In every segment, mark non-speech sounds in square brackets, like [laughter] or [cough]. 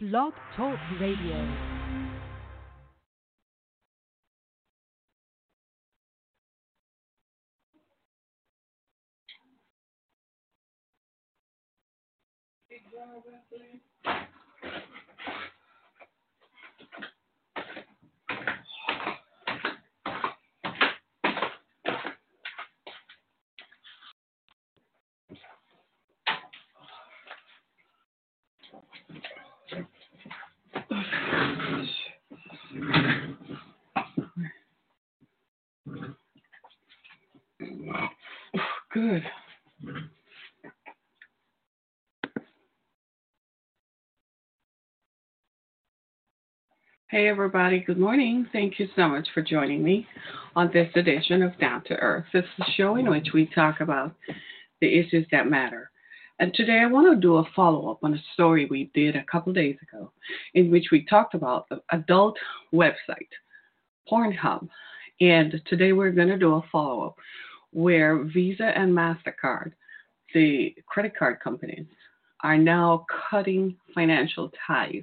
Blog Talk Radio. Good. Hey, everybody. Good morning. Thank you so much for joining me on this edition of Down to Earth. This is a show in which we talk about the issues that matter. And today I want to do a follow up on a story we did a couple days ago in which we talked about the adult website, Pornhub. And today we're going to do a follow up where Visa and MasterCard, the credit card companies, are now cutting financial ties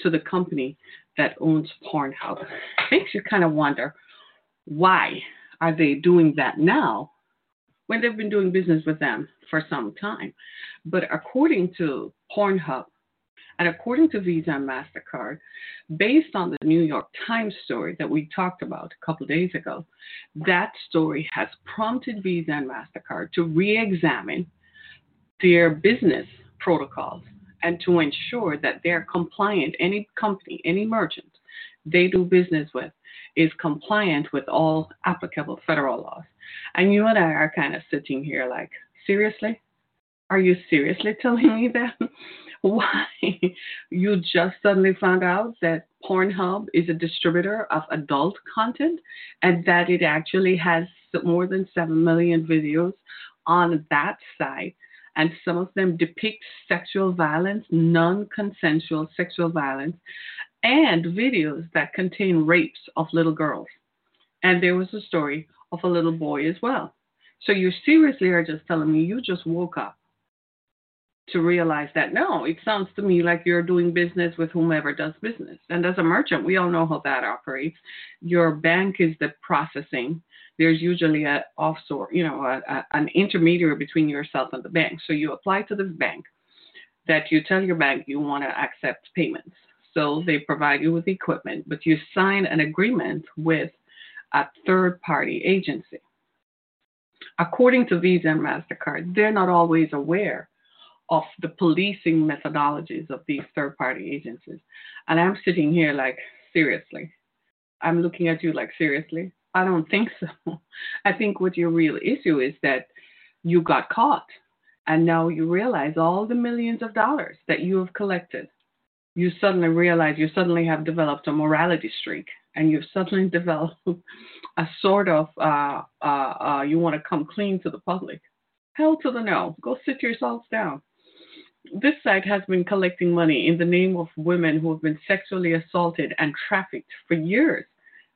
to the company that owns Pornhub. Makes you kind of wonder why are they doing that now when they've been doing business with them for some time. But according to Pornhub and according to Visa and MasterCard, based on the New York Times story that we talked about a couple days ago, that story has prompted Visa and MasterCard to re examine their business protocols and to ensure that they're compliant. Any company, any merchant they do business with is compliant with all applicable federal laws. And you and I are kind of sitting here like, seriously? Are you seriously [laughs] telling me that? [laughs] Why? You just suddenly found out that Pornhub is a distributor of adult content and that it actually has more than 7 million videos on that site and some of them depict sexual violence, non consensual sexual violence, and videos that contain rapes of little girls. And there was a story of a little boy as well. So you seriously are just telling me you just woke up to realize that no, it sounds to me like you're doing business with whomever does business. And as a merchant, we all know how that operates. Your bank is the processing. There's usually a offshore, you know, a, a, an intermediary between yourself and the bank. So you apply to the bank that you tell your bank you want to accept payments. So they provide you with equipment, but you sign an agreement with a third party agency. According to Visa and MasterCard, they're not always aware of the policing methodologies of these third party agencies. And I'm sitting here like, seriously. I'm looking at you like, seriously? I don't think so. [laughs] I think what your real issue is that you got caught and now you realize all the millions of dollars that you have collected. You suddenly realize you suddenly have developed a morality streak and you've suddenly [laughs] developed a sort of, uh, uh, uh, you want to come clean to the public. Hell to the no. Go sit yourselves down this site has been collecting money in the name of women who have been sexually assaulted and trafficked for years.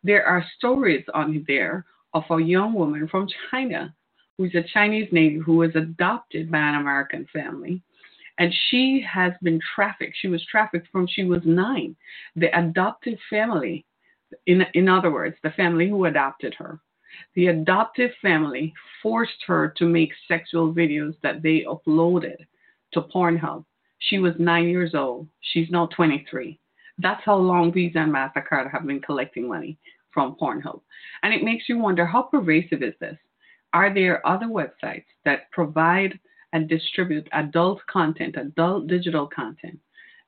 There are stories on there of a young woman from China who's a Chinese native who was adopted by an American family. And she has been trafficked. She was trafficked from she was nine. The adoptive family, in, in other words, the family who adopted her, the adoptive family forced her to make sexual videos that they uploaded to Pornhub. She was nine years old. She's now 23. That's how long Visa and MasterCard have been collecting money from Pornhub. And it makes you wonder how pervasive is this? Are there other websites that provide and distribute adult content, adult digital content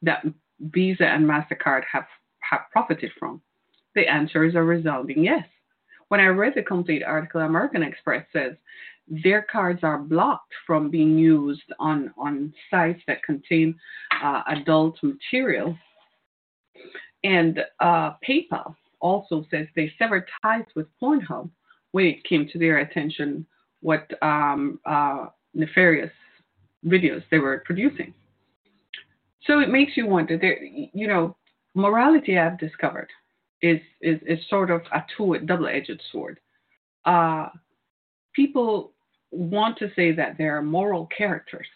that Visa and MasterCard have, have profited from? The answer is a resounding yes. When I read the complete article, American Express says their cards are blocked from being used on, on sites that contain uh, adult material. And uh, PayPal also says they severed ties with Pornhub when it came to their attention what um, uh, nefarious videos they were producing. So it makes you wonder. There, you know, morality I've discovered is is, is sort of a two double-edged sword. Uh, people want to say that they are moral characters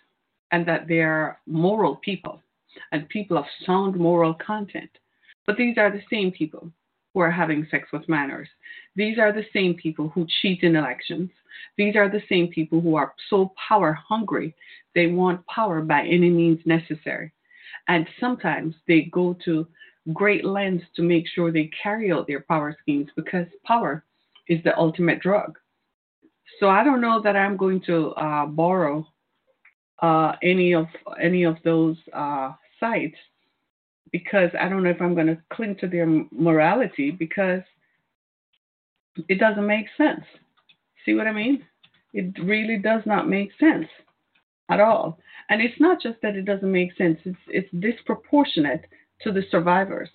and that they are moral people and people of sound moral content. But these are the same people who are having sex with minors. These are the same people who cheat in elections. These are the same people who are so power hungry, they want power by any means necessary. And sometimes they go to great lengths to make sure they carry out their power schemes because power is the ultimate drug. So I don't know that I'm going to uh, borrow uh, any of any of those uh, sites because I don't know if I'm going to cling to their morality because it doesn't make sense. See what I mean? It really does not make sense at all. And it's not just that it doesn't make sense, it's, it's disproportionate to the survivors,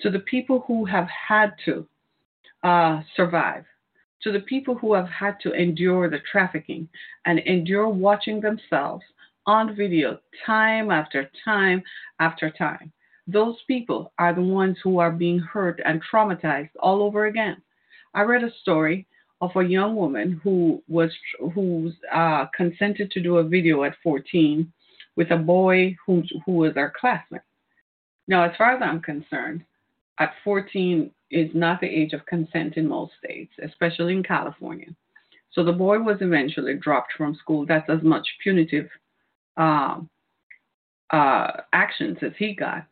to the people who have had to uh, survive, to the people who have had to endure the trafficking and endure watching themselves on video time after time after time. Those people are the ones who are being hurt and traumatized all over again. I read a story of a young woman who was who uh, consented to do a video at 14 with a boy who who was our classmate. Now, as far as I'm concerned, at 14 is not the age of consent in most states, especially in California. So the boy was eventually dropped from school. That's as much punitive uh, uh, actions as he got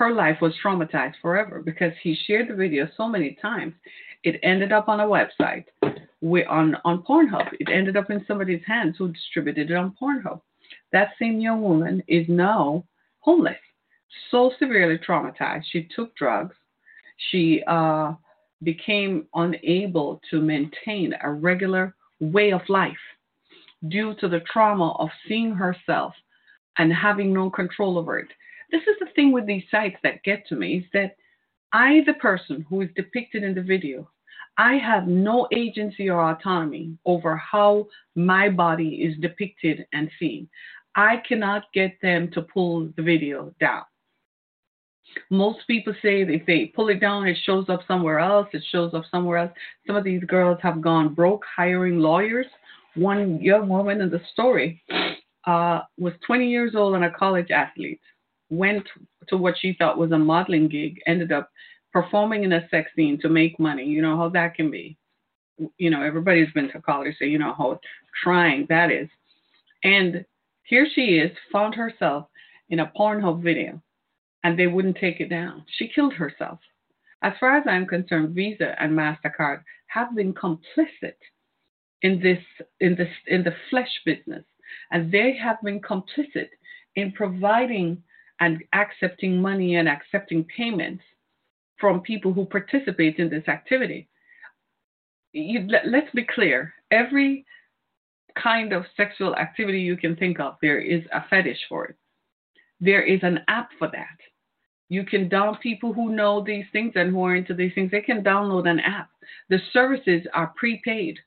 her life was traumatized forever because he shared the video so many times. It ended up on a website we, on, on Pornhub. It ended up in somebody's hands who distributed it on Pornhub. That same young woman is now homeless, so severely traumatized. She took drugs. She uh, became unable to maintain a regular way of life due to the trauma of seeing herself and having no control over it this is the thing with these sites that get to me is that I, the person who is depicted in the video, I have no agency or autonomy over how my body is depicted and seen. I cannot get them to pull the video down. Most people say if they pull it down, it shows up somewhere else. It shows up somewhere else. Some of these girls have gone broke hiring lawyers. One young woman in the story uh, was 20 years old and a college athlete went to what she thought was a modeling gig, ended up performing in a sex scene to make money. You know how that can be. You know, everybody's been to college, so you know how trying that is. And here she is, found herself in a Pornhub video, and they wouldn't take it down. She killed herself. As far as I'm concerned, Visa and Mastercard have been complicit in this in this in the flesh business, and they have been complicit in providing and accepting money and accepting payments from people who participate in this activity. You, let, let's be clear every kind of sexual activity you can think of, there is a fetish for it. There is an app for that. You can download people who know these things and who are into these things, they can download an app. The services are prepaid.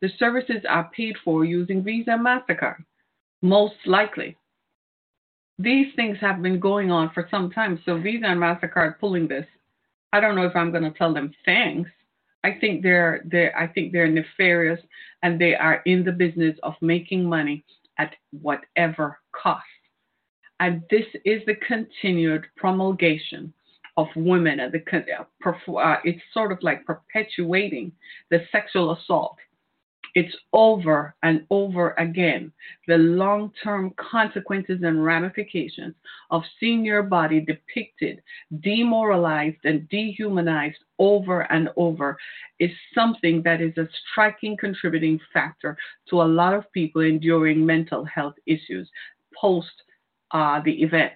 The services are paid for using Visa and MasterCard, most likely these things have been going on for some time. So Visa and Mastercard pulling this, I don't know if I'm going to tell them thanks. I think they're they I think they're nefarious and they are in the business of making money at whatever cost. And this is the continued promulgation of women and the uh, it's sort of like perpetuating the sexual assault it's over and over again. The long term consequences and ramifications of seeing your body depicted, demoralized, and dehumanized over and over is something that is a striking contributing factor to a lot of people enduring mental health issues post uh, the event.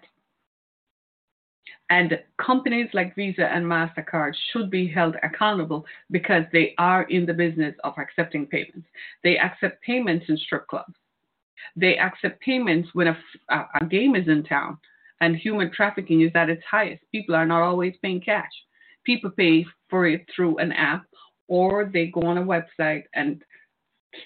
And companies like Visa and MasterCard should be held accountable because they are in the business of accepting payments. They accept payments in strip clubs. They accept payments when a, a game is in town and human trafficking is at its highest. People are not always paying cash. People pay for it through an app or they go on a website and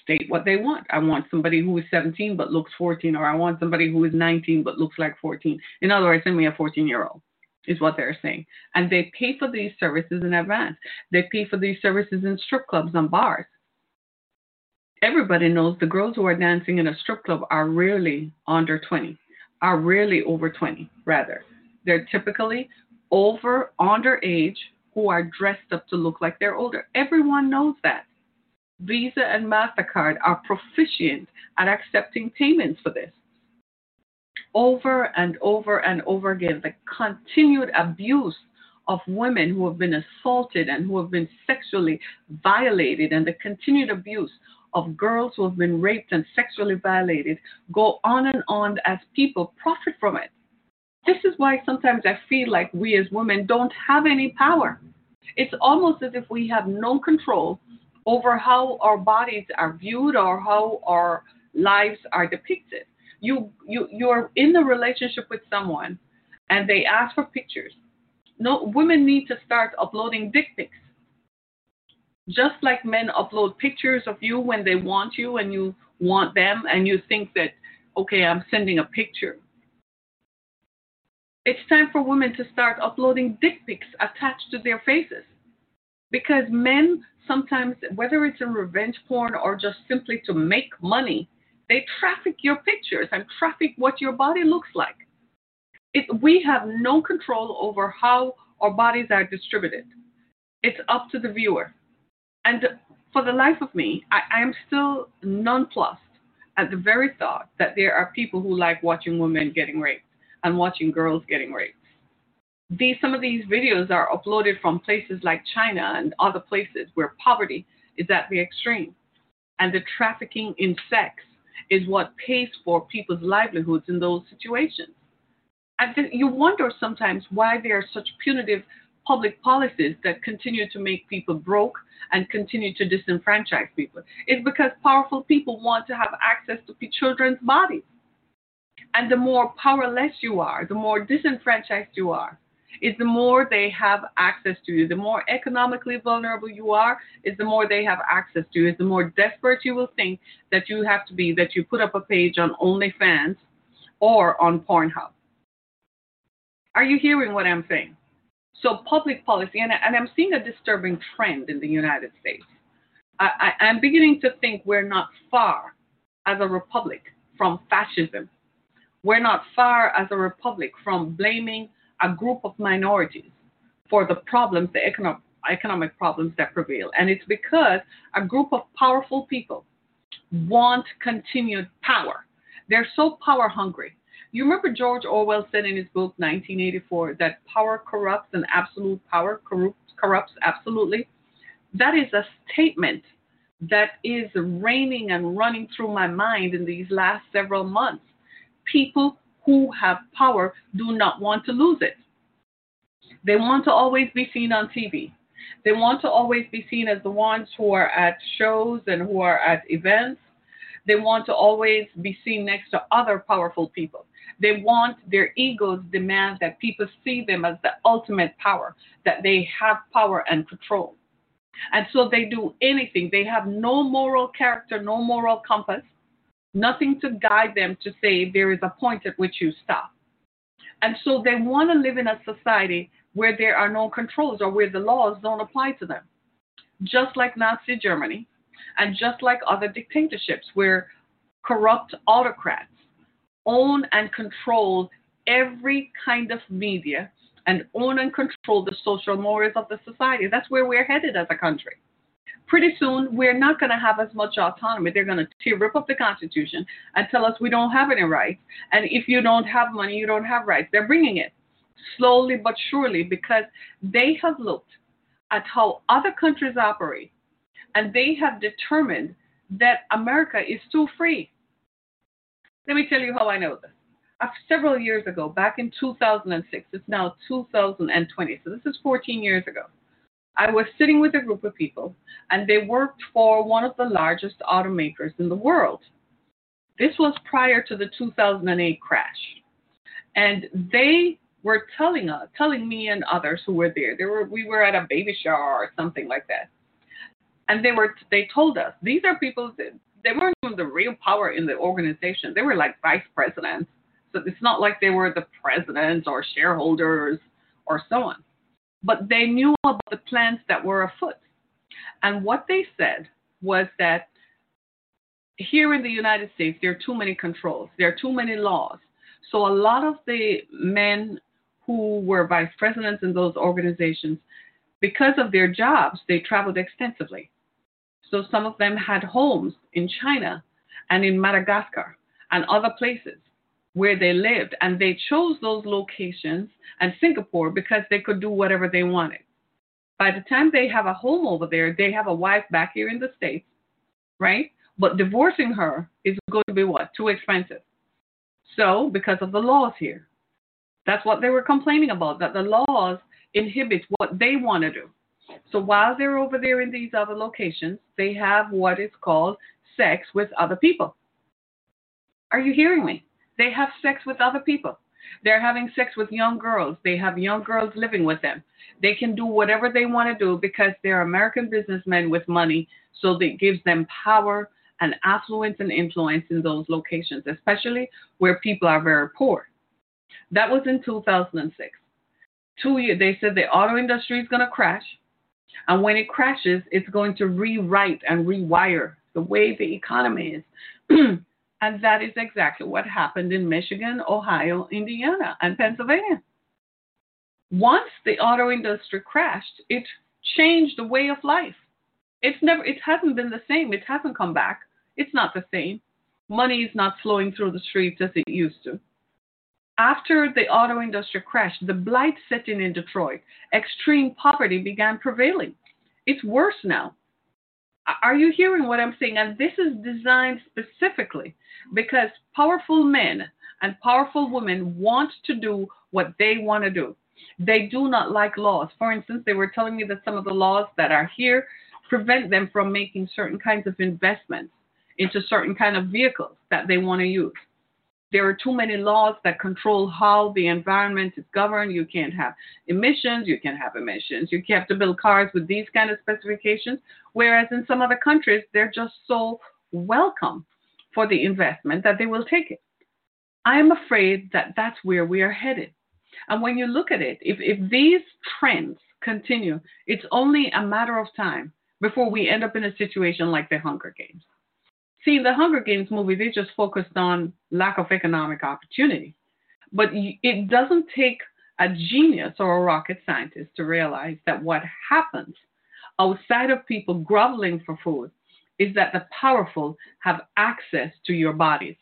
state what they want. I want somebody who is 17 but looks 14, or I want somebody who is 19 but looks like 14. In other words, send me a 14 year old, is what they're saying. And they pay for these services in advance. They pay for these services in strip clubs and bars. Everybody knows the girls who are dancing in a strip club are rarely under 20, are rarely over 20, rather. They're typically over, underage, who are dressed up to look like they're older. Everyone knows that. Visa and MasterCard are proficient at accepting payments for this. Over and over and over again, the continued abuse of women who have been assaulted and who have been sexually violated, and the continued abuse of girls who have been raped and sexually violated go on and on as people profit from it. This is why sometimes I feel like we as women don't have any power. It's almost as if we have no control over how our bodies are viewed or how our lives are depicted. You you you're in a relationship with someone and they ask for pictures. No women need to start uploading dick pics. Just like men upload pictures of you when they want you and you want them and you think that okay, I'm sending a picture. It's time for women to start uploading dick pics attached to their faces. Because men sometimes, whether it's in revenge porn or just simply to make money, they traffic your pictures and traffic what your body looks like. It, we have no control over how our bodies are distributed. It's up to the viewer. And for the life of me, I, I am still nonplussed at the very thought that there are people who like watching women getting raped and watching girls getting raped these some of these videos are uploaded from places like China and other places where poverty is at the extreme. And the trafficking in sex is what pays for people's livelihoods in those situations. And you wonder sometimes why there are such punitive public policies that continue to make people broke and continue to disenfranchise people. It's because powerful people want to have access to children's bodies. And the more powerless you are, the more disenfranchised you are, is the more they have access to you. The more economically vulnerable you are, is the more they have access to you. Is the more desperate you will think that you have to be that you put up a page on OnlyFans or on Pornhub. Are you hearing what I'm saying? So public policy, and, and I'm seeing a disturbing trend in the United States. I, I, I'm beginning to think we're not far as a republic from fascism. We're not far as a republic from blaming a group of minorities for the problems, the economic, economic problems that prevail. And it's because a group of powerful people want continued power. They're so power hungry. You remember George Orwell said in his book 1984 that power corrupts and absolute power corrupts, corrupts absolutely? That is a statement that is reigning and running through my mind in these last several months. People who have power do not want to lose it. They want to always be seen on TV. They want to always be seen as the ones who are at shows and who are at events. They want to always be seen next to other powerful people. They want their egos demand that people see them as the ultimate power, that they have power and control. And so they do anything. They have no moral character, no moral compass nothing to guide them to say there is a point at which you stop. And so they want to live in a society where there are no controls or where the laws don't apply to them. Just like Nazi Germany and just like other dictatorships where corrupt autocrats own and control every kind of media and own and control the social mores of the society. That's where we're headed as a country pretty soon we're not going to have as much autonomy. They're going to tear rip up the Constitution and tell us we don't have any rights. And if you don't have money, you don't have rights. They're bringing it slowly but surely because they have looked at how other countries operate and they have determined that America is too free. Let me tell you how I know this. several years ago, back in 2006. It's now 2020, so this is 14 years ago. I was sitting with a group of people, and they worked for one of the largest automakers in the world. This was prior to the 2008 crash, and they were telling us, telling me and others who were there. They were we were at a baby shower or something like that, and they were they told us these are people that they weren't even the real power in the organization. They were like vice presidents. So it's not like they were the presidents or shareholders or so on. But they knew about the plans that were afoot. And what they said was that here in the United States, there are too many controls, there are too many laws. So a lot of the men who were vice presidents in those organizations, because of their jobs, they traveled extensively. So some of them had homes in China and in Madagascar and other places where they lived. And they chose those locations and Singapore because they could do whatever they wanted. By the time they have a home over there, they have a wife back here in the States, right? But divorcing her is going to be what? Too expensive. So, because of the laws here, that's what they were complaining about, that the laws inhibit what they want to do. So while they're over there in these other locations, they have what is called sex with other people. Are you hearing me? They have sex with other people. They're having sex with young girls. They have young girls living with them. They can do whatever they want to do because they're American businessmen with money. So it gives them power and affluence and influence in those locations, especially where people are very poor. That was in 2006. Two years, they said the auto industry is going to crash. And when it crashes, it's going to rewrite and rewire the way the economy is. [clears throat] and that is exactly what happened in Michigan, Ohio, Indiana, and Pennsylvania. Once the auto industry crashed, it changed the way of life. It's never it hasn't been the same. It hasn't come back. It's not the same. Money is not flowing through the streets as it used to. After the auto industry crashed, the blight set in in Detroit. Extreme poverty began prevailing. It's worse now. Are you hearing what I'm saying? And this is designed specifically because powerful men and powerful women want to do what they want to do. They do not like laws. For instance, they were telling me that some of the laws that are here prevent them from making certain kinds of investments into certain kind of vehicles that they want to use there are too many laws that control how the environment is governed. You can't have emissions, you can't have emissions. You have to build cars with these kind of specifications. Whereas in some other countries, they're just so welcome for the investment that they will take it. I am afraid that that's where we are headed. And when you look at it, if, if these trends continue, it's only a matter of time before we end up in a situation like the Hunger Games. See, in the Hunger Games movie, they just focused on lack of economic opportunity. But it doesn't take a genius or a rocket scientist to realize that what happens outside of people groveling for food is that the powerful have access to your bodies.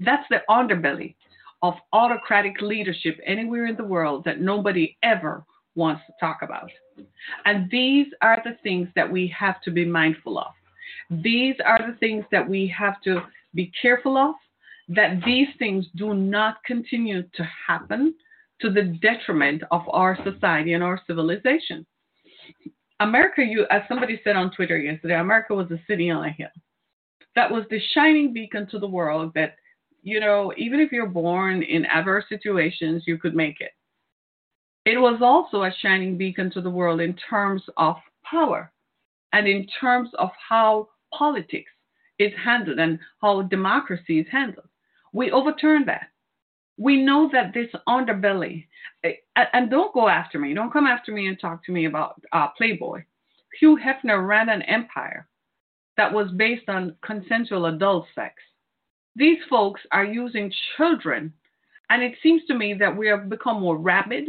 That's the underbelly of autocratic leadership anywhere in the world that nobody ever wants to talk about. And these are the things that we have to be mindful of. These are the things that we have to be careful of, that these things do not continue to happen to the detriment of our society and our civilization. America, you, as somebody said on Twitter yesterday, America was a city on a hill. That was the shining beacon to the world that, you know, even if you're born in adverse situations, you could make it. It was also a shining beacon to the world in terms of power and in terms of how politics is handled and how democracy is handled. We overturned that. We know that this underbelly, eh, and don't go after me, don't come after me and talk to me about uh, Playboy. Hugh Hefner ran an empire that was based on consensual adult sex. These folks are using children, and it seems to me that we have become more rabid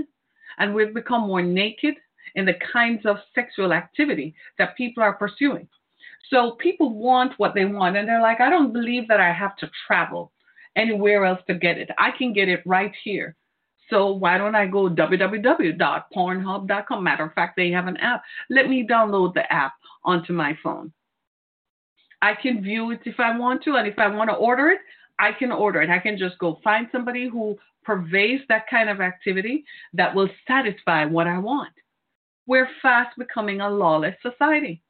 and we've become more naked in the kinds of sexual activity that people are pursuing. So people want what they want, and they're like, I don't believe that I have to travel anywhere else to get it. I can get it right here. So why don't I go www.pornhub.com? Matter of fact, they have an app. Let me download the app onto my phone. I can view it if I want to, and if I want to order it, I can order it. I can just go find somebody who purveys that kind of activity that will satisfy what I want. We're fast becoming a lawless society.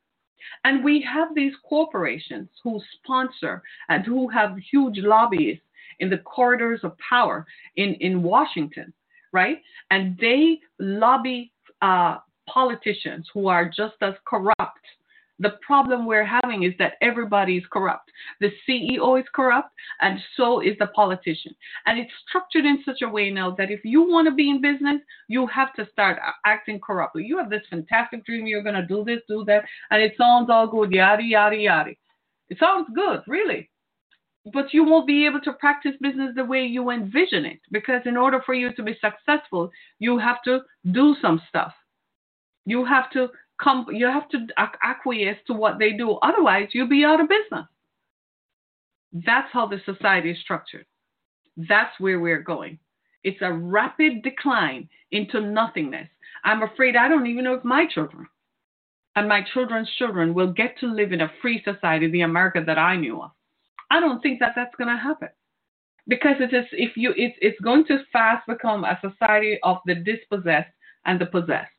And we have these corporations who sponsor and who have huge lobbies in the corridors of power in, in Washington, right? And they lobby uh, politicians who are just as corrupt the problem we're having is that everybody is corrupt. The CEO is corrupt, and so is the politician. And it's structured in such a way now that if you want to be in business, you have to start acting corruptly. You have this fantastic dream, you're going to do this, do that, and it sounds all good, yada, yada, yada. It sounds good, really. But you won't be able to practice business the way you envision it because, in order for you to be successful, you have to do some stuff. You have to come, you have to acquiesce to what they do. Otherwise, you'll be out of business. That's how the society is structured. That's where we're going. It's a rapid decline into nothingness. I'm afraid I don't even know if my children and my children's children will get to live in a free society, the America that I knew of. I don't think that that's going to happen because it is if you it's it's going to fast become a society of the dispossessed and the possessed.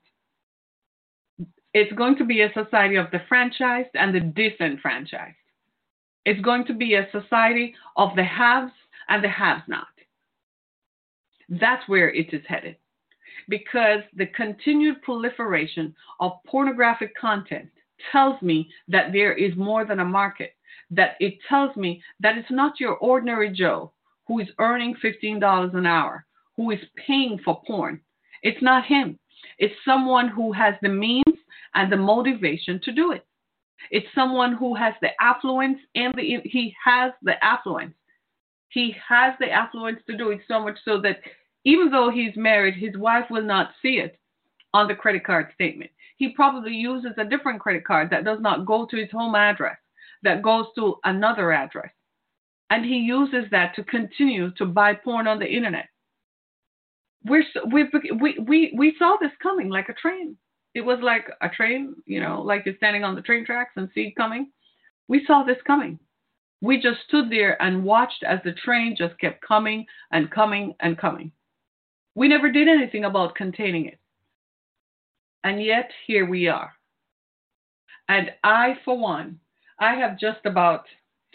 It's going to be a society of the franchised and the disenfranchised. It's going to be a society of the haves and the haves not. That's where it is headed. Because the continued proliferation of pornographic content tells me that there is more than a market, that it tells me that it's not your ordinary Joe who is earning $15 an hour, who is paying for porn. It's not him. It's someone who has the means and the motivation to do it. It's someone who has the affluence and the he has the affluence. He has the affluence to do it so much so that even though he's married, his wife will not see it on the credit card statement. He probably uses a different credit card that does not go to his home address, that goes to another address. And he uses that to continue to buy porn on the internet. We're, we, we, we, we saw this coming like a train. It was like a train, you know, like you're standing on the train tracks and see it coming. We saw this coming. We just stood there and watched as the train just kept coming and coming and coming. We never did anything about containing it. And yet, here we are. And I, for one, I have just about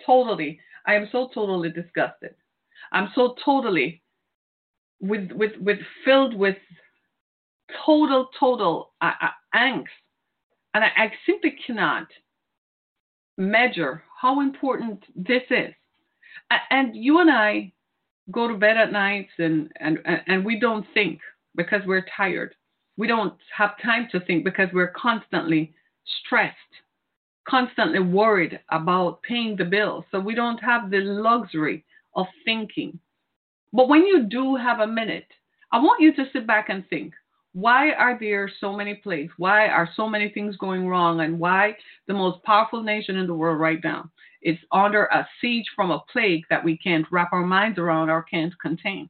totally, I am so totally disgusted. I'm so totally with, with, with filled with total, total uh, uh, angst. And I, I simply cannot measure how important this is. And you and I go to bed at nights and, and, and we don't think because we're tired. We don't have time to think because we're constantly stressed, constantly worried about paying the bills. So we don't have the luxury of thinking. But when you do have a minute, I want you to sit back and think why are there so many plagues? Why are so many things going wrong? And why the most powerful nation in the world right now is under a siege from a plague that we can't wrap our minds around or can't contain?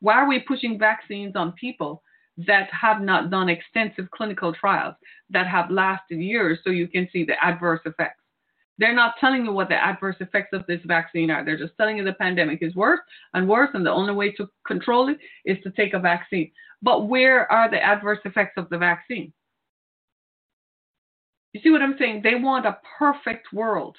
Why are we pushing vaccines on people that have not done extensive clinical trials that have lasted years so you can see the adverse effects? They're not telling you what the adverse effects of this vaccine are. They're just telling you the pandemic is worse and worse, and the only way to control it is to take a vaccine. But where are the adverse effects of the vaccine? You see what I'm saying? They want a perfect world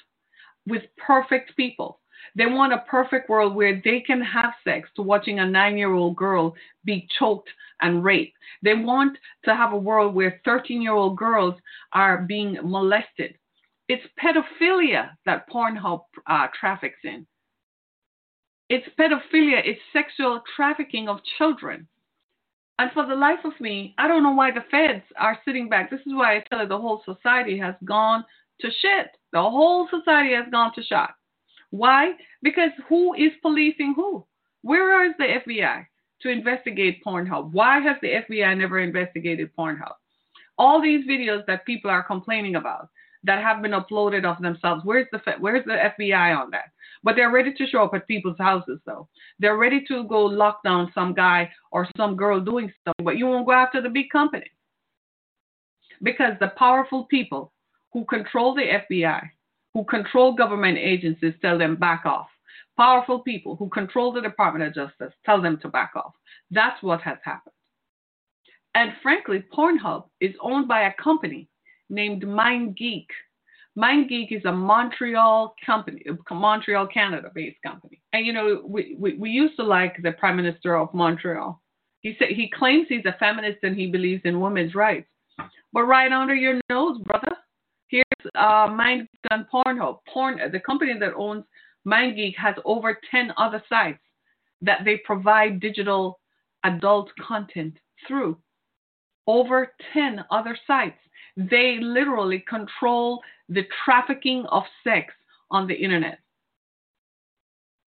with perfect people. They want a perfect world where they can have sex to watching a nine year old girl be choked and raped. They want to have a world where 13 year old girls are being molested it's pedophilia that Pornhub uh, traffics in. It's pedophilia, it's sexual trafficking of children. And for the life of me, I don't know why the feds are sitting back. This is why I tell you the whole society has gone to shit. The whole society has gone to shot. Why? Because who is policing who? Where is the FBI to investigate Pornhub? Why has the FBI never investigated Pornhub? All these videos that people are complaining about, that have been uploaded of themselves. Where's the where's the FBI on that? But they're ready to show up at people's houses though. They're ready to go lock down some guy or some girl doing something, but you won't go after the big company. Because the powerful people who control the FBI, who control government agencies tell them back off. powerful people who control the Department of Justice tell them to back off. That's what has happened. And frankly, Pornhub is owned by a company named MindGeek. MindGeek is a Montreal company, a Montreal, Canada based company. And you know, we, we, we used to like the Prime Minister of Montreal. He said he claims he's a feminist and he believes in women's rights. But right under your nose, brother, here's uh, MindGeek Pornhub. Porn, the company that owns MindGeek has over 10 other sites that they provide digital adult content through. Over 10 other sites. They literally control the trafficking of sex on the internet.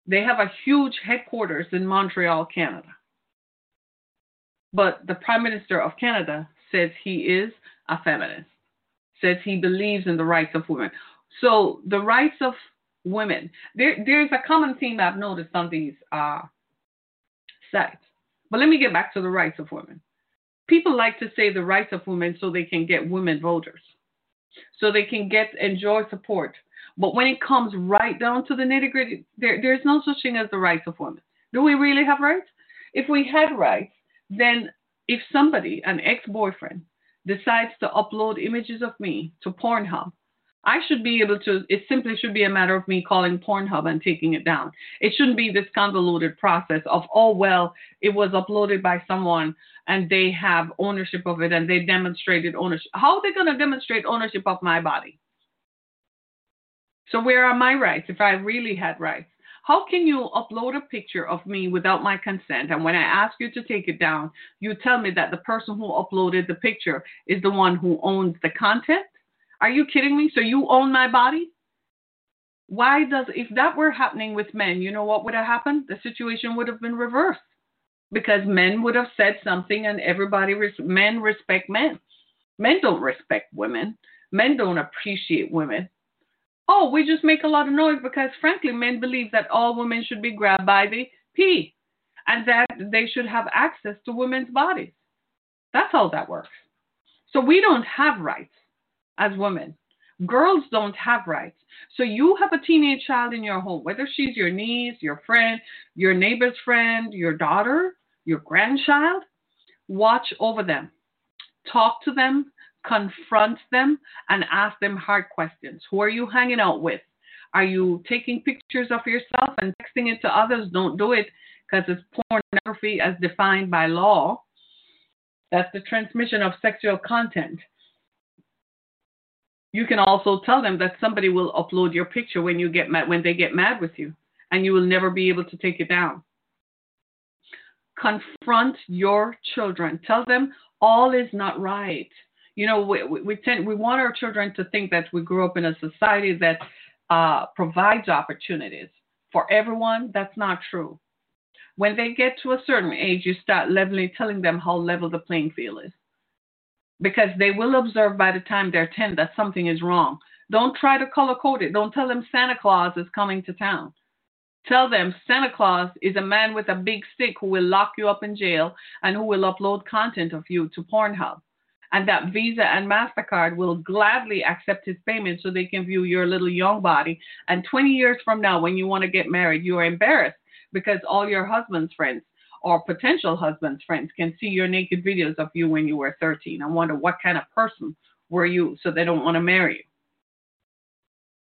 They have a huge headquarters in Montreal, Canada. But the Prime Minister of Canada says he is a feminist, says he believes in the rights of women. So the rights of women, there, there's a common theme I've noticed on these uh, sites. But let me get back to the rights of women. People like to say the rights of women so they can get women voters, so they can get enjoy support. But when it comes right down to the nitty gritty, there, there's no such thing as the rights of women. Do we really have rights? If we had rights, then if somebody, an ex boyfriend, decides to upload images of me to Pornhub, I should be able to, it simply should be a matter of me calling Pornhub and taking it down. It shouldn't be this convoluted process of, oh, well, it was uploaded by someone and they have ownership of it and they demonstrated ownership. How are they going to demonstrate ownership of my body? So, where are my rights if I really had rights? How can you upload a picture of me without my consent? And when I ask you to take it down, you tell me that the person who uploaded the picture is the one who owns the content? Are you kidding me? So you own my body? Why does, if that were happening with men, you know what would have happened? The situation would have been reversed because men would have said something and everybody, res- men respect men. Men don't respect women. Men don't appreciate women oh, we just make a lot of noise because, frankly, men believe that all women should be grabbed by the P and that they should have access to women's bodies. That's how that works. So we don't have rights as women. Girls don't have rights. So you have a teenage child in your home, whether she's your niece, your friend, your neighbor's friend, your daughter, your grandchild, watch over them. Talk to them, confront them and ask them hard questions. Who are you hanging out with? Are you taking pictures of yourself and texting it to others? Don't do it because it's pornography as defined by law. That's the transmission of sexual content. You can also tell them that somebody will upload your picture when you get mad when they get mad with you and you will never be able to take it down. Confront your children. Tell them all is not right you know, we, we tend we want our children to think that we grew up in a society that uh, provides opportunities for everyone. That's not true. When they get to a certain age, you start leveling, telling them how level the playing field is, because they will observe by the time they're 10 that something is wrong. Don't try to color code it. Don't tell them Santa Claus is coming to town. Tell them Santa Claus is a man with a big stick who will lock you up in jail and who will upload content of you to Pornhub and that Visa and MasterCard will gladly accept his payment so they can view your little young body. And 20 years from now, when you want to get married, you are embarrassed because all your husband's friends or potential husband's friends can see your naked videos of you when you were 13 and wonder what kind of person were you so they don't want to marry you.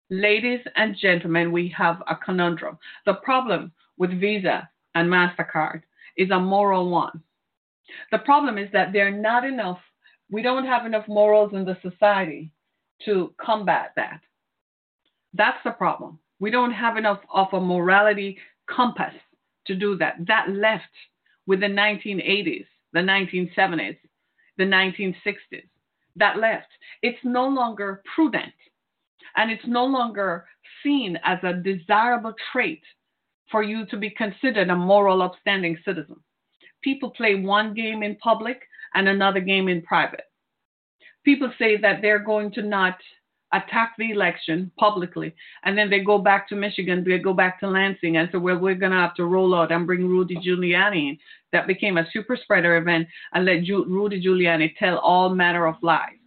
Ladies and gentlemen, we have a conundrum. The problem with Visa and MasterCard is a moral one. The problem is that there are not enough we don't have enough morals in the society to combat that. That's the problem. We don't have enough of a morality compass to do that. That left with the 1980s, the 1970s, the 1960s. That left. It's no longer prudent and it's no longer seen as a desirable trait for you to be considered a moral, upstanding citizen. People play one game in public and another game in private. People say that they're going to not attack the election publicly, and then they go back to Michigan, they go back to Lansing, and so well, we're going to have to roll out and bring Rudy Giuliani in. That became a super spreader event and let Ju- Rudy Giuliani tell all manner of lies.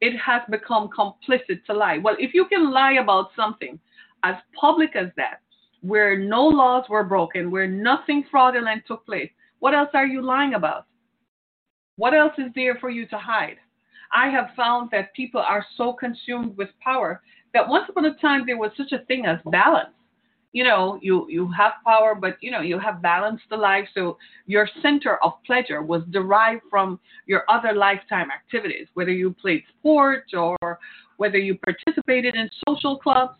It has become complicit to lie. Well, if you can lie about something as public as that, where no laws were broken, where nothing fraudulent took place. What else are you lying about? What else is there for you to hide? I have found that people are so consumed with power that once upon a time there was such a thing as balance. You know, you you have power, but you know you have balanced the life. So your center of pleasure was derived from your other lifetime activities, whether you played sports or whether you participated in social clubs.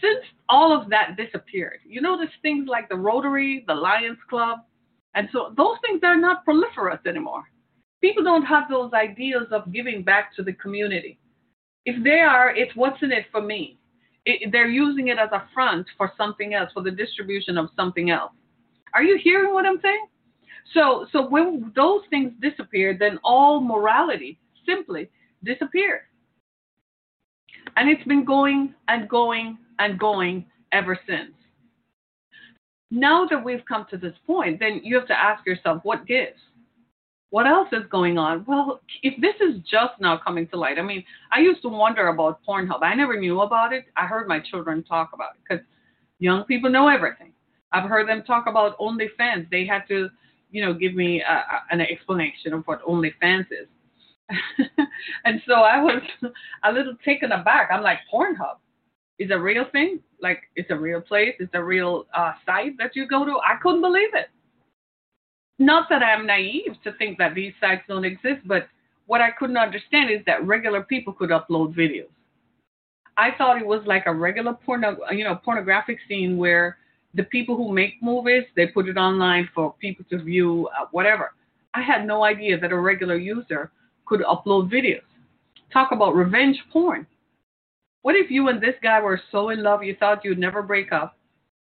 Since all of that disappeared, you notice things like the Rotary, the Lions Club, and so those things are not proliferous anymore. People don't have those ideas of giving back to the community. If they are, it's what's in it for me. It, they're using it as a front for something else, for the distribution of something else. Are you hearing what I'm saying? So, so when those things disappear, then all morality simply disappears. And it's been going and going and going ever since. Now that we've come to this point, then you have to ask yourself, what gives? What else is going on? Well, if this is just now coming to light, I mean, I used to wonder about Pornhub. I never knew about it. I heard my children talk about it because young people know everything. I've heard them talk about OnlyFans. They had to, you know, give me an explanation of what OnlyFans is. [laughs] and so I was [laughs] a little taken aback. I'm like, Pornhub is a real thing? Like, it's a real place? It's a real uh, site that you go to? I couldn't believe it. Not that I'm naive to think that these sites don't exist, but what I couldn't understand is that regular people could upload videos. I thought it was like a regular porno, you know, pornographic scene where the people who make movies they put it online for people to view, uh, whatever. I had no idea that a regular user could upload videos. Talk about revenge porn. What if you and this guy were so in love you thought you'd never break up,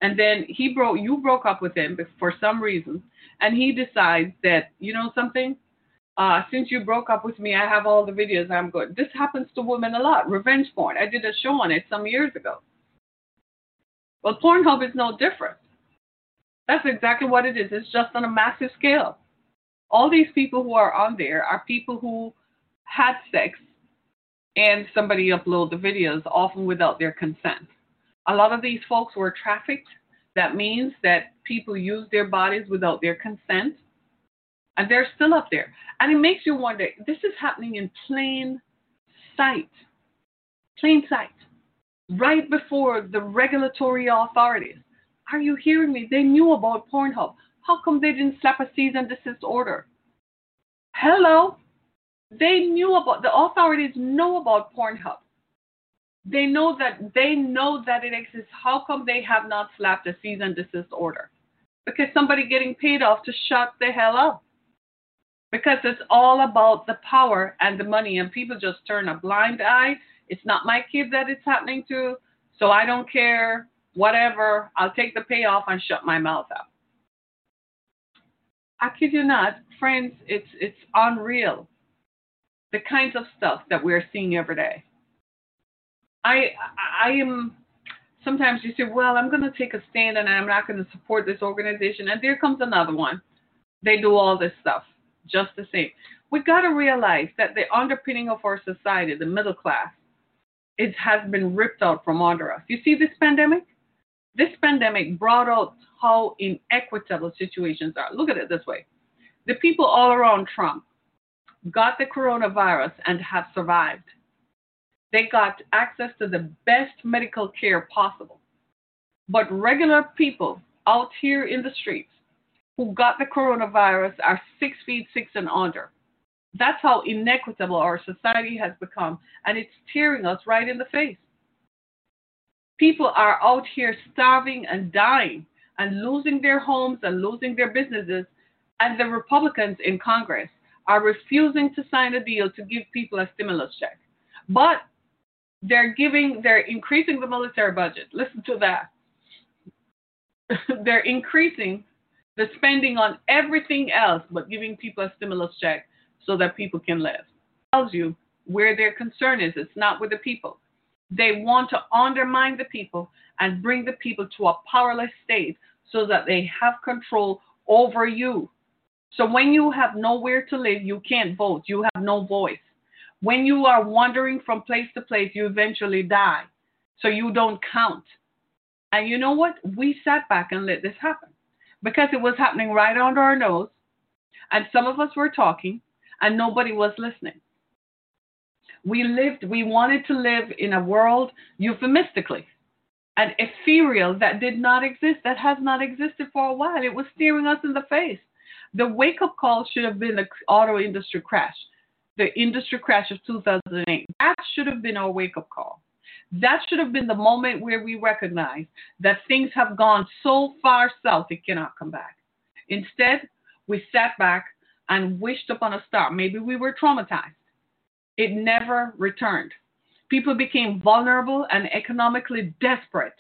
and then he broke you broke up with him for some reason, and he decides that you know something, uh, since you broke up with me, I have all the videos. I'm good. This happens to women a lot. Revenge porn. I did a show on it some years ago. Well, Pornhub is no different. That's exactly what it is. It's just on a massive scale all these people who are on there are people who had sex and somebody upload the videos often without their consent. A lot of these folks were trafficked. That means that people use their bodies without their consent. And they're still up there. And it makes you wonder this is happening in plain sight. Plain sight. Right before the regulatory authorities. Are you hearing me? They knew about Pornhub. How come they didn't slap a cease and desist order? Hello? They knew about the authorities know about Pornhub. They know that they know that it exists. How come they have not slapped a cease and desist order? Because somebody getting paid off to shut the hell up. Because it's all about the power and the money, and people just turn a blind eye. It's not my kid that it's happening to, so I don't care. Whatever. I'll take the payoff and shut my mouth up. I kid you not, friends, it's it's unreal. The kinds of stuff that we're seeing every day. I I am sometimes you say, well, I'm going to take a stand and I'm not going to support this organization, and there comes another one. They do all this stuff just the same. We got to realize that the underpinning of our society, the middle class, it has been ripped out from under us. You see this pandemic? This pandemic brought out how inequitable situations are. Look at it this way the people all around Trump got the coronavirus and have survived. They got access to the best medical care possible. But regular people out here in the streets who got the coronavirus are six feet six and under. That's how inequitable our society has become, and it's tearing us right in the face. People are out here starving and dying and losing their homes and losing their businesses, and the Republicans in Congress are refusing to sign a deal to give people a stimulus check. But they're giving, they're increasing the military budget. Listen to that. [laughs] they're increasing the spending on everything else but giving people a stimulus check so that people can live. Tells you where their concern is. It's not with the people. They want to undermine the people and bring the people to a powerless state so that they have control over you. So when you have nowhere to live, you can't vote. You have no voice. When you are wandering from place to place, you eventually die. So you don't count. And you know what? We sat back and let this happen because it was happening right under our nose. And some of us were talking and nobody was listening. We lived, we wanted to live in a world euphemistically and ethereal that did not exist, that has not existed for a while. It was staring us in the face. The wake up call should have been the auto industry crash, the industry crash of 2008. That should have been our wake up call. That should have been the moment where we recognize that things have gone so far south it cannot come back. Instead, we sat back and wished upon a star. Maybe we were traumatized. It never returned. People became vulnerable and economically desperate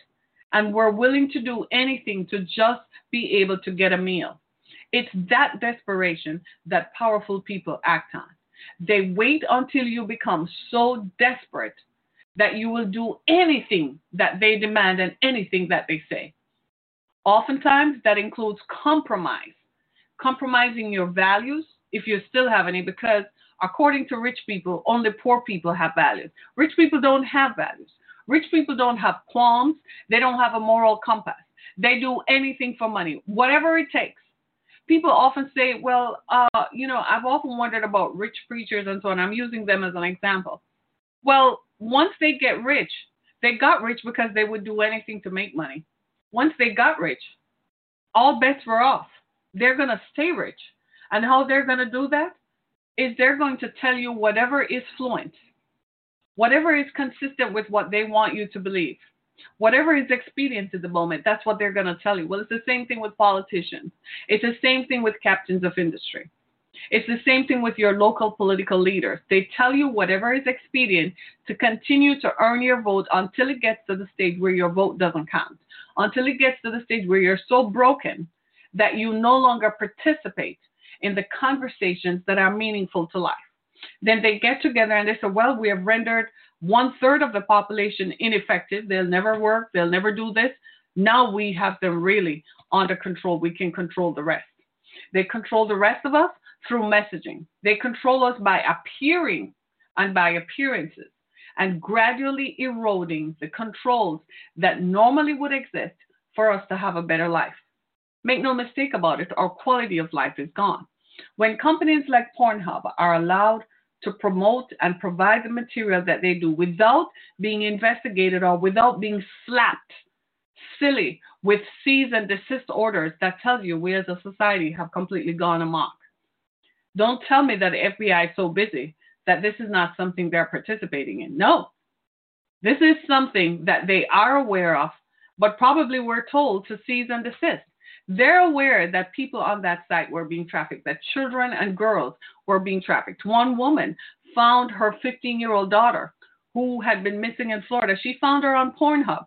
and were willing to do anything to just be able to get a meal. It's that desperation that powerful people act on. They wait until you become so desperate that you will do anything that they demand and anything that they say. Oftentimes, that includes compromise, compromising your values, if you still have any, because according to rich people, only poor people have values. Rich people don't have values. Rich people don't have qualms. They don't have a moral compass. They do anything for money, whatever it takes. People often say, well, uh, you know, I've often wondered about rich preachers and so on. I'm using them as an example. Well, once they get rich, they got rich because they would do anything to make money. Once they got rich, all bets were off. They're going to stay rich. And how they're going to do that is they're going to tell you whatever is fluent, whatever is consistent with what they want you to believe, whatever is expedient at the moment, that's what they're going to tell you. Well, it's the same thing with politicians, it's the same thing with captains of industry. It's the same thing with your local political leaders. They tell you whatever is expedient to continue to earn your vote until it gets to the stage where your vote doesn't count, until it gets to the stage where you're so broken that you no longer participate in the conversations that are meaningful to life. Then they get together and they say, well, we have rendered one third of the population ineffective. They'll never work. They'll never do this. Now we have them really under control. We can control the rest. They control the rest of us through messaging. They control us by appearing and by appearances and gradually eroding the controls that normally would exist for us to have a better life. Make no mistake about it, our quality of life is gone. When companies like Pornhub are allowed to promote and provide the material that they do without being investigated or without being slapped silly with cease and desist orders that tells you we as a society have completely gone amok. Don't tell me that the FBI is so busy that this is not something they're participating in. No. This is something that they are aware of, but probably were told to cease and desist. They're aware that people on that site were being trafficked, that children and girls were being trafficked. One woman found her 15 year old daughter who had been missing in Florida. She found her on Pornhub.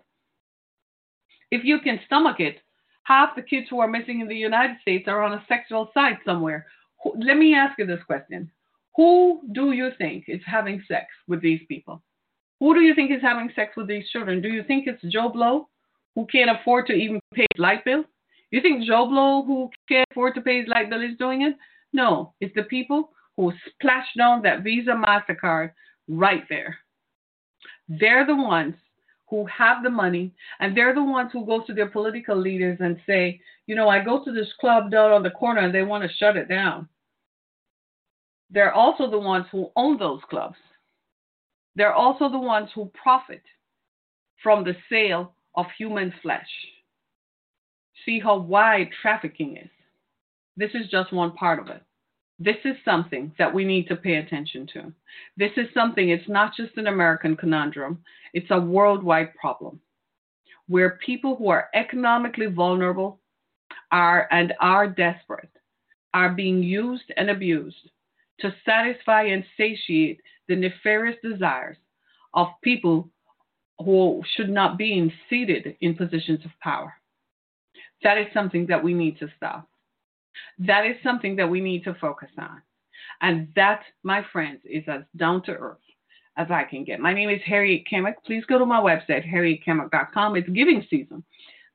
If you can stomach it, half the kids who are missing in the United States are on a sexual site somewhere let me ask you this question. Who do you think is having sex with these people? Who do you think is having sex with these children? Do you think it's Joe Blow who can't afford to even pay his light bill? You think Joe Blow who can't afford to pay his light bill is doing it? No, it's the people who splash down that Visa MasterCard right there. They're the ones who have the money, and they're the ones who go to their political leaders and say, you know, I go to this club down on the corner and they want to shut it down. They're also the ones who own those clubs. They're also the ones who profit from the sale of human flesh. See how wide trafficking is. This is just one part of it. This is something that we need to pay attention to. This is something, it's not just an American conundrum, it's a worldwide problem where people who are economically vulnerable are and are desperate are being used and abused to satisfy and satiate the nefarious desires of people who should not be seated in positions of power. That is something that we need to stop. That is something that we need to focus on. And that, my friends, is as down to earth as I can get. My name is Harriet Kemick. Please go to my website, harrietkemick.com. It's giving season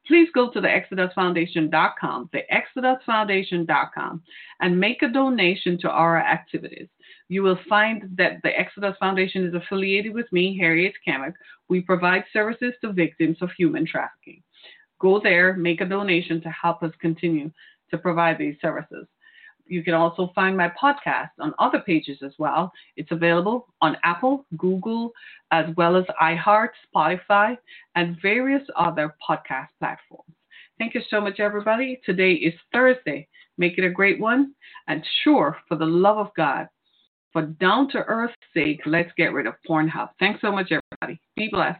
please go to the ExodusFoundation.com, the ExodusFoundation.com, and make a donation to our activities. You will find that the Exodus Foundation is affiliated with me, Harriet Kemick. We provide services to victims of human trafficking. Go there, make a donation to help us continue to provide these services. You can also find my podcast on other pages as well. It's available on Apple, Google, as well as iHeart, Spotify, and various other podcast platforms. Thank you so much, everybody. Today is Thursday. Make it a great one. And sure, for the love of God, for down to earth sake, let's get rid of Pornhub. Thanks so much, everybody. Be blessed.